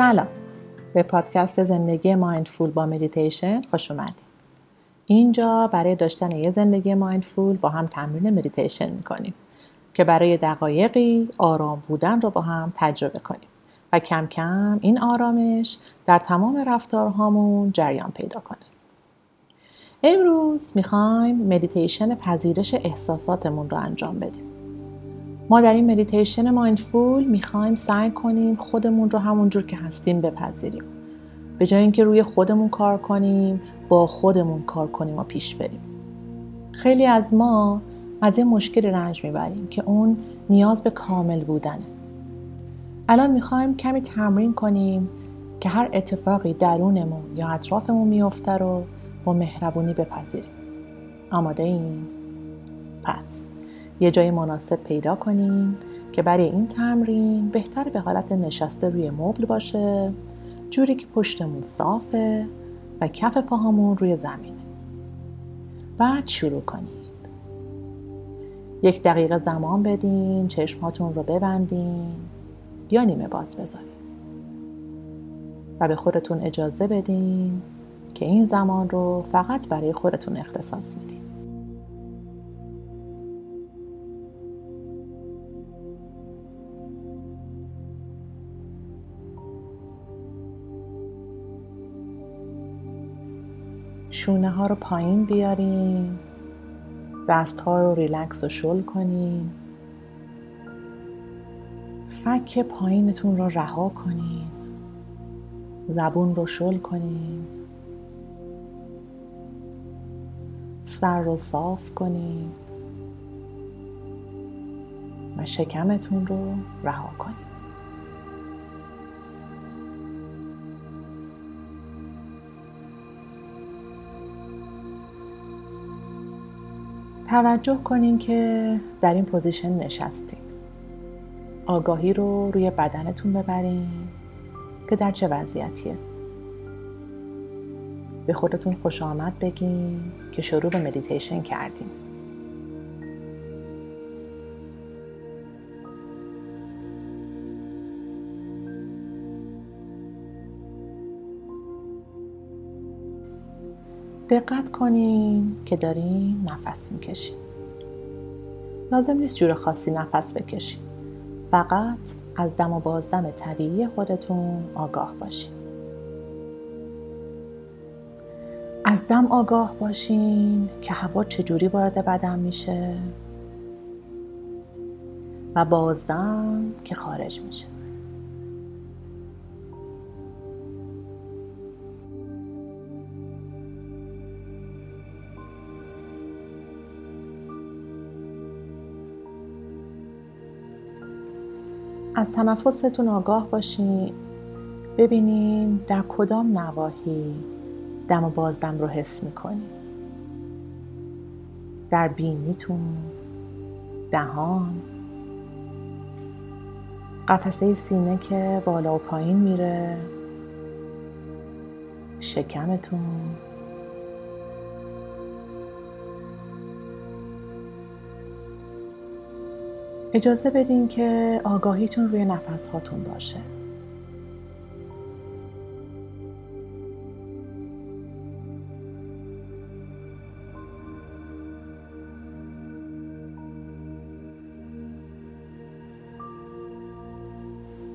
سلام. به پادکست زندگی mindful با مدیتیشن خوش اومدید اینجا برای داشتن یه زندگی mindful با هم تمرین مدیتیشن می‌کنیم که برای دقایقی آرام بودن رو با هم تجربه کنیم و کم کم این آرامش در تمام رفتارهامون جریان پیدا کنه. امروز می‌خوایم مدیتیشن پذیرش احساساتمون رو انجام بدیم. ما در این مدیتیشن مایندفول می‌خوایم سعی کنیم خودمون رو همونجور که هستیم بپذیریم. به جای اینکه روی خودمون کار کنیم با خودمون کار کنیم و پیش بریم. خیلی از ما از یه مشکل رنج می‌بریم که اون نیاز به کامل بودنه. الان می‌خوایم کمی تمرین کنیم که هر اتفاقی درونمون یا اطرافمون میفته رو با مهربونی بپذیریم. آماده این؟ پس. یه جای مناسب پیدا کنیم که برای این تمرین بهتر به حالت نشسته روی مبل باشه جوری که پشتمون صافه و کف پاهامون روی زمینه. بعد شروع کنید. یک دقیقه زمان بدین چشماتون رو ببندین یا نیمه باز بذارین. و به خودتون اجازه بدین که این زمان رو فقط برای خودتون اختصاص میدین. شونه ها رو پایین بیارین. دست ها رو ریلکس و شل کنین. فک پایینتون رو رها کنین. زبون رو شل کنین. سر رو صاف کنین. و شکمتون رو رها کنین. توجه کنین که در این پوزیشن نشستین. آگاهی رو روی بدنتون ببرین که در چه وضعیتیه. به خودتون خوش آمد بگین که شروع به مدیتیشن کردیم. دقت کنین که دارین نفس می‌کشین. لازم نیست جور خاصی نفس بکشین. فقط از دم و بازدم طبیعی خودتون آگاه باشین. از دم آگاه باشین که هوا چجوری وارد بدن میشه و بازدم که خارج میشه. از تنفستون آگاه باشین. ببینین در کدام نواحی دم و بازدم رو حس می‌کنین. در بینیتون دهان. قفسه سینه که بالا و پایین میره. شکمتون. اجازه بدین که آگاهیتون روی نفس هاتون باشه.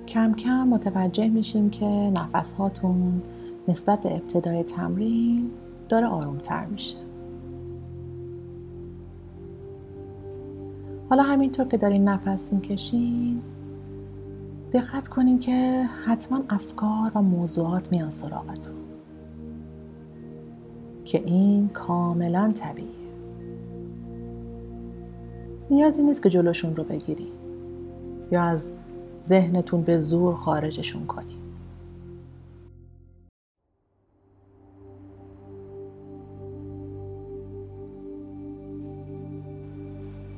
کم کم متوجه میشین که نفس هاتون نسبت به ابتدای تمرین داره آرومتر میشه. حالا همینطور که دارین نفس می‌کشین دقت کنین که حتما افکار و موضوعات میان سراغتون که این کاملا طبیعیه. نیازی نیست که جلوشون رو بگیری یا از ذهنتون به زور خارجشون کنی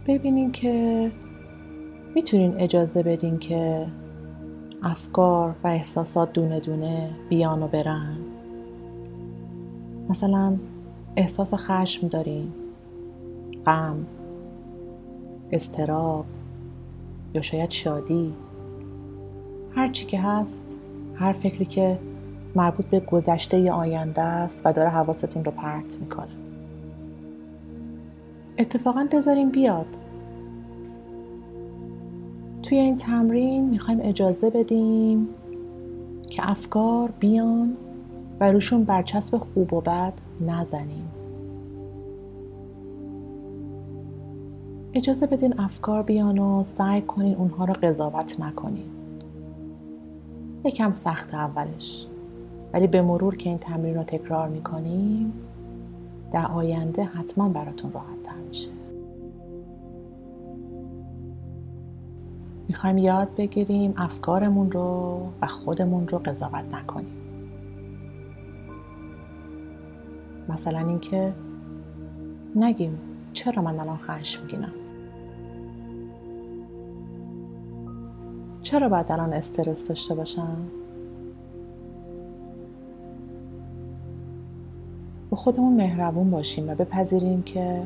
ببینین که می‌تونین اجازه بدین که افکار و احساسات دونه دونه بیان و برن. مثلا احساس خشم دارین. غم استراب یا شاید شادی. هر چی که هست هر فکری که مربوط به گذشته یا آینده است و داره حواستون رو پرت می‌کنه. اتفاقا بذاریم بیاد. توی این تمرین می‌خوایم اجازه بدیم که افکار بیان و روشون برچسب خوب و بد نزنیم. اجازه بدین افکار بیان و سعی کنین اونها رو قضاوت نکنین. یکم سخت اولش. ولی به مرور که این تمرین رو تکرار می‌کنیم در آینده حتما براتون راحت می‌خوایم یاد بگیریم افکارمون رو و خودمون رو قضاوت نکنیم. مثلا اینکه نگیم چرا من الان خشمگینم چرا باید الان استرس داشته باشم؟ به خودمون مهربون باشیم و بپذیریم که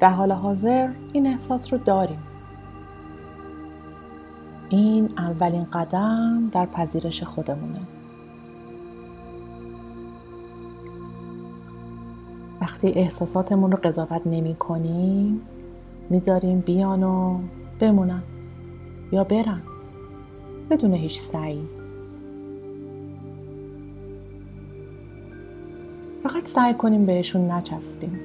در حال حاضر این احساس رو داریم. این اولین قدم در پذیرش خودمونه. وقتی احساساتمون رو قضاوت نمی کنیم می‌ذاریم بیان و بمونن یا برن. بدون هیچ سعی. فقط سعی کنیم بهشون نچسبیم.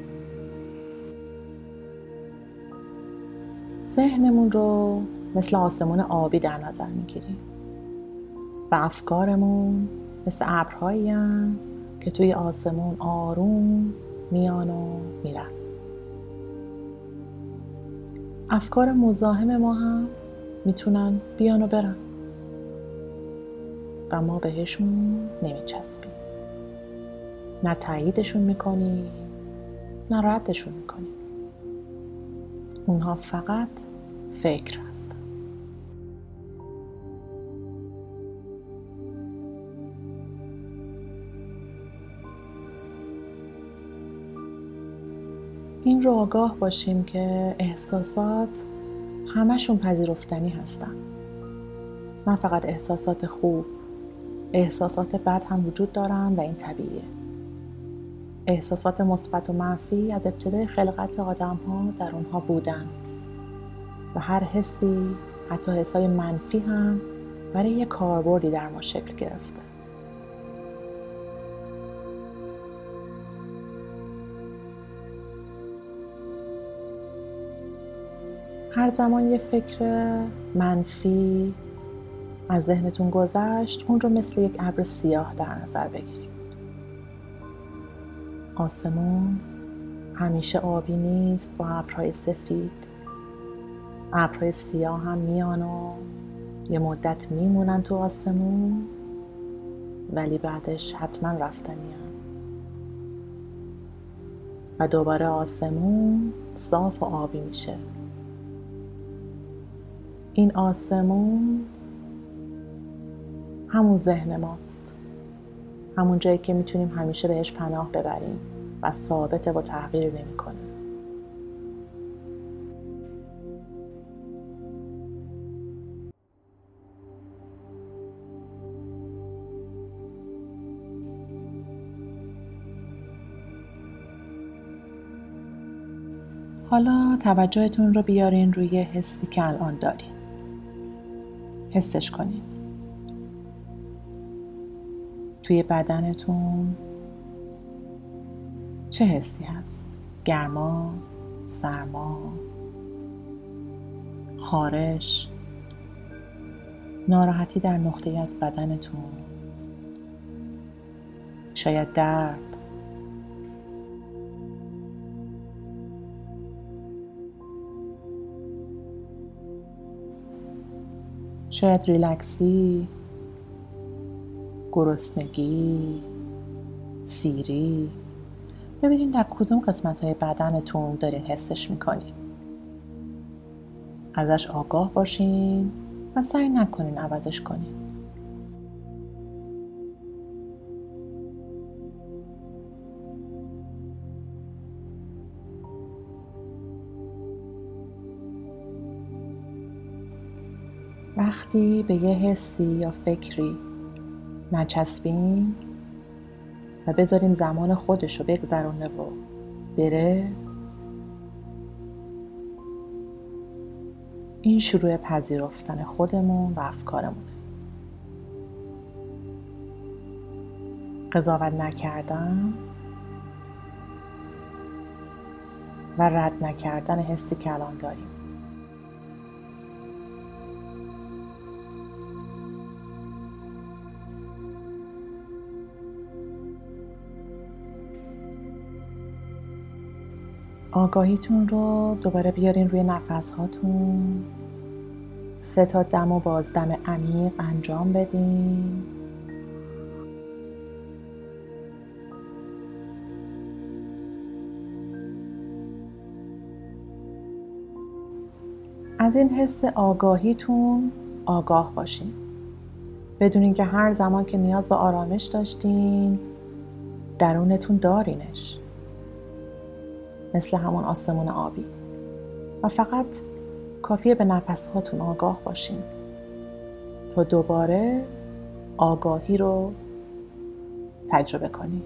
ذهنمون رو مثل آسمون آبی در نظر می‌گیریم و افکارمون مثل ابرهایی که توی آسمون آروم میان و میرن. افکار مزاحم ما هم می‌تونن بیان و برن. و ما بهشون نمیچسبیم. نه تاییدشون می‌کنیم نه ردشون می‌کنیم. اونها فقط فکر این رو آگاه باشیم که احساسات همشون پذیرفتنی هستن. نه فقط احساسات خوب احساسات بد هم وجود دارن و این طبیعیه. احساسات مثبت و منفی از ابتدای خلقت آدم ها در اونها بودن. و هر حسی حتی حسای منفی هم برای یه کاربردی در ما شکل گرفته. هر زمان یه فکر منفی از ذهنتون گذشت اون رو مثل یک ابر سیاه در نظر بگیرید. آسمون همیشه آبی نیست با ابرهای سفید. ابرهای سیاه هم میان و یه مدت میمونن تو آسمون ولی بعدش حتما رفتنی و دوباره آسمون صاف و آبی میشه. این آسمون همون ذهن ماست. همون جایی که می‌تونیم همیشه بهش پناه ببریم و ثابت و تغییر نمی‌کنه حالا توجهتون رو بیارین روی حسی که الان دارین حسش کنین توی بدنتون چه حسی هست؟ گرما، سرما، خارش، ناراحتی در نقطه از بدنتون شاید درد شاید ریلکسی گرسنگی سیری. ببینید در کدوم قسمت های بدنتون دارین حسش می‌کنین. ازش آگاه باشین و سعی نکنین عوضش کنین. وقتی به یه حسی یا فکری نچسبیم و بذاریم زمان خودش رو بگذرونه و بره این شروع پذیرفتن خودمون و افکارمونه. قضاوت نکردن و رد نکردن حسی که الان داریم. آگاهیتون رو دوباره بیارین روی نفس هاتون سه تا دم و بازدم عمیق انجام بدین. از این حس آگاهیتون آگاه باشین. بدونین که هر زمان که نیاز به آرامش داشتین درونتون دارینش. مثل همون آسمون آبی. و فقط کافیه به نفس هاتون آگاه باشین. تا دوباره آگاهی رو تجربه کنید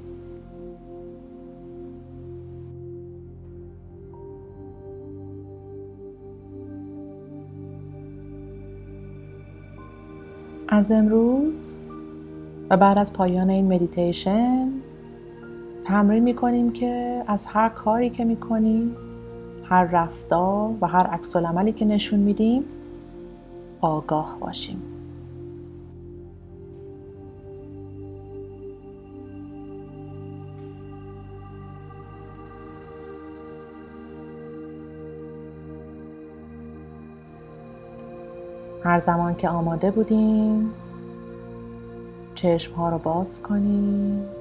از امروز و بعد از پایان این مدیتیشن تمرین می‌کنیم که از هر کاری که می‌کنیم هر رفتار و هر عکس عملی که نشون میدیم آگاه باشیم. هر زمان که آماده بودیم چشم ها رو باز کنیم.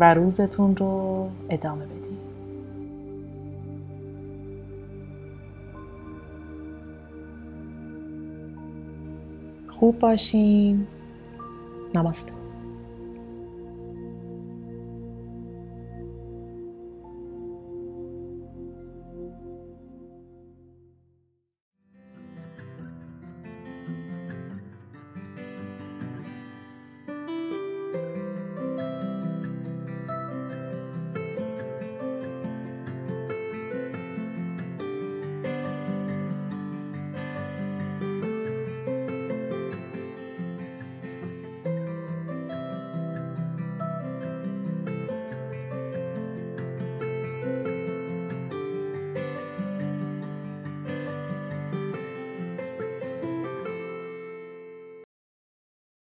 و روزتون رو ادامه بدید خوب باشین. نماسته.